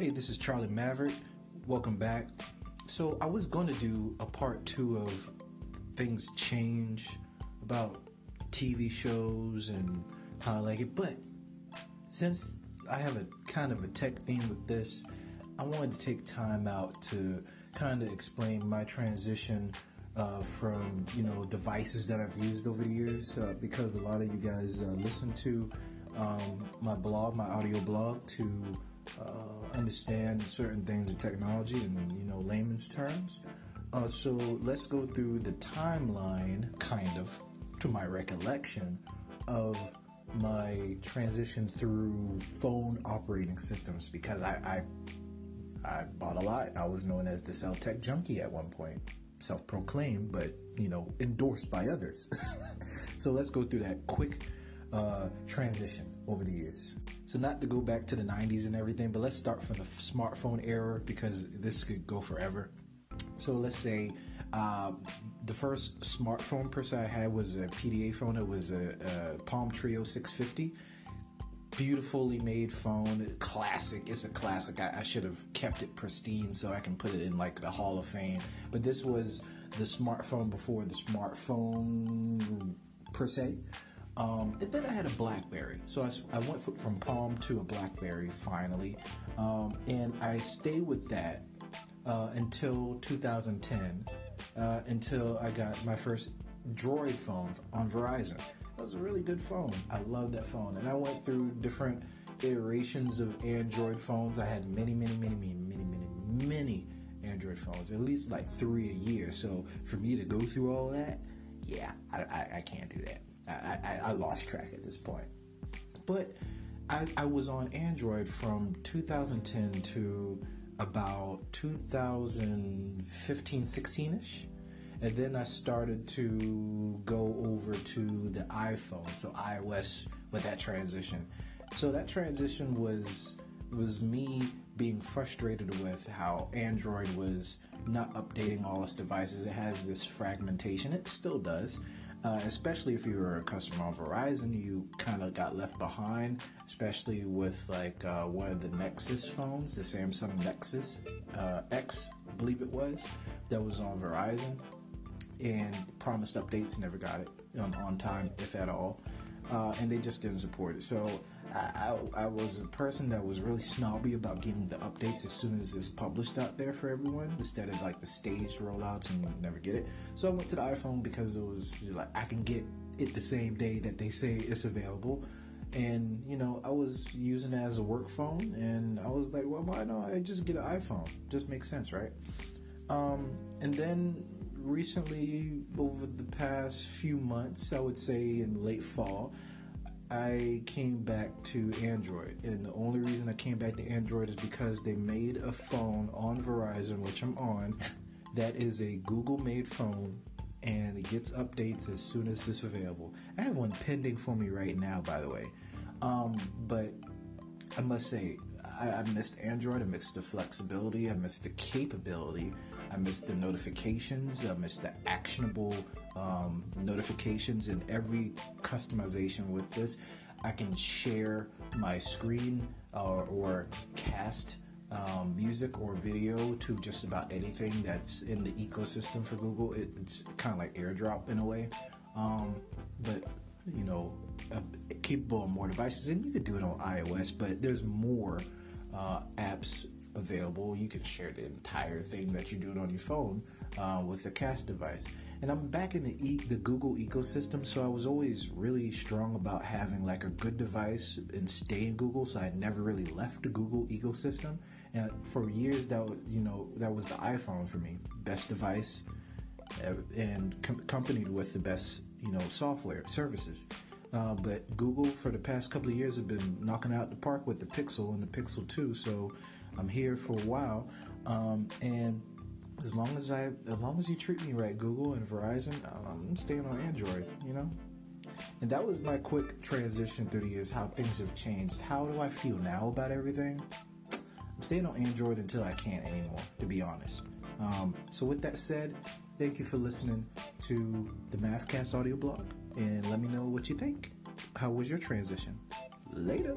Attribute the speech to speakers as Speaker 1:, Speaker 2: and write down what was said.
Speaker 1: Hey, this is Charlie Maverick. Welcome back. So, I was going to do a part two of things change about TV shows and how I like it, but since I have a kind of a tech theme with this, I wanted to take time out to kind of explain my transition uh, from you know devices that I've used over the years uh, because a lot of you guys uh, listen to um, my blog, my audio blog, to uh, understand certain things in technology and you know layman's terms. Uh, so let's go through the timeline, kind of, to my recollection of my transition through phone operating systems because I, I I bought a lot. I was known as the cell tech junkie at one point, self-proclaimed, but you know endorsed by others. so let's go through that quick uh, transition over the years. So not to go back to the 90s and everything, but let's start from the smartphone era because this could go forever. So let's say uh, the first smartphone per se I had was a PDA phone. It was a, a Palm Treo 650. Beautifully made phone, classic. It's a classic. I, I should have kept it pristine so I can put it in like the Hall of Fame. But this was the smartphone before the smartphone per se. Um, and then I had a BlackBerry, so I, I went from Palm to a BlackBerry finally, um, and I stayed with that uh, until 2010, uh, until I got my first Droid phone on Verizon. That was a really good phone. I love that phone, and I went through different iterations of Android phones. I had many, many, many, many, many, many, many Android phones, at least like three a year. So for me to go through all that, yeah, I, I, I can't do that. I, I, lost track at this point. But I, I was on Android from 2010 to about 2015, 16 ish. And then I started to go over to the iPhone, so iOS with that transition. So that transition was was me being frustrated with how Android was not updating all its devices. It has this fragmentation. It still does. Uh, especially if you were a customer on Verizon, you kind of got left behind, especially with like uh, one of the Nexus phones, the Samsung Nexus uh, X, I believe it was, that was on Verizon, and promised updates, never got it on, on time, if at all, uh, and they just didn't support it. So I, I, was a person that was really snobby about getting the updates as soon as it's published out there for everyone, instead of like the staged rollouts and you never get it. So I went to the iPhone because it was like I can get it the same day that they say it's available. And you know, I was using it as a work phone, and I was like, well, why don't I just get an iPhone? Just makes sense, right? Um, and then recently, over the past few months, I would say in late fall, I came back to Android. And the only reason I came back to Android is because they made a phone on Verizon, which I'm on, that is a Google made phone and it gets updates as soon as it's available. I have one pending for me right now, by the way. Um, but I must say, I, I missed Android. I missed the flexibility. I missed the capability. I missed the notifications. I missed the actionable um, notifications and every customization with this. I can share my screen uh, or cast um, music or video to just about anything that's in the ecosystem for Google. It, it's kind of like AirDrop in a way, um, but you know, uh, capable of more devices, and you could do it on iOS. But there's more uh, apps available. You can share the entire thing that you're doing on your phone uh, with the Cast device. And I'm back in the e- the Google ecosystem, so I was always really strong about having like a good device and stay in Google. So I never really left the Google ecosystem. And for years, that was, you know that was the iPhone for me, best device, uh, and com- accompanied with the best you know software services. Uh, but Google for the past couple of years have been knocking out the park with the Pixel and the Pixel 2. So I'm here for a while, um, and as long as I, as long as you treat me right, Google and Verizon, I'm staying on Android. You know. And that was my quick transition through the years, how things have changed. How do I feel now about everything? I'm staying on Android until I can't anymore, to be honest. Um, so, with that said, thank you for listening to the Mavcast audio blog, and let me know what you think. How was your transition? Later.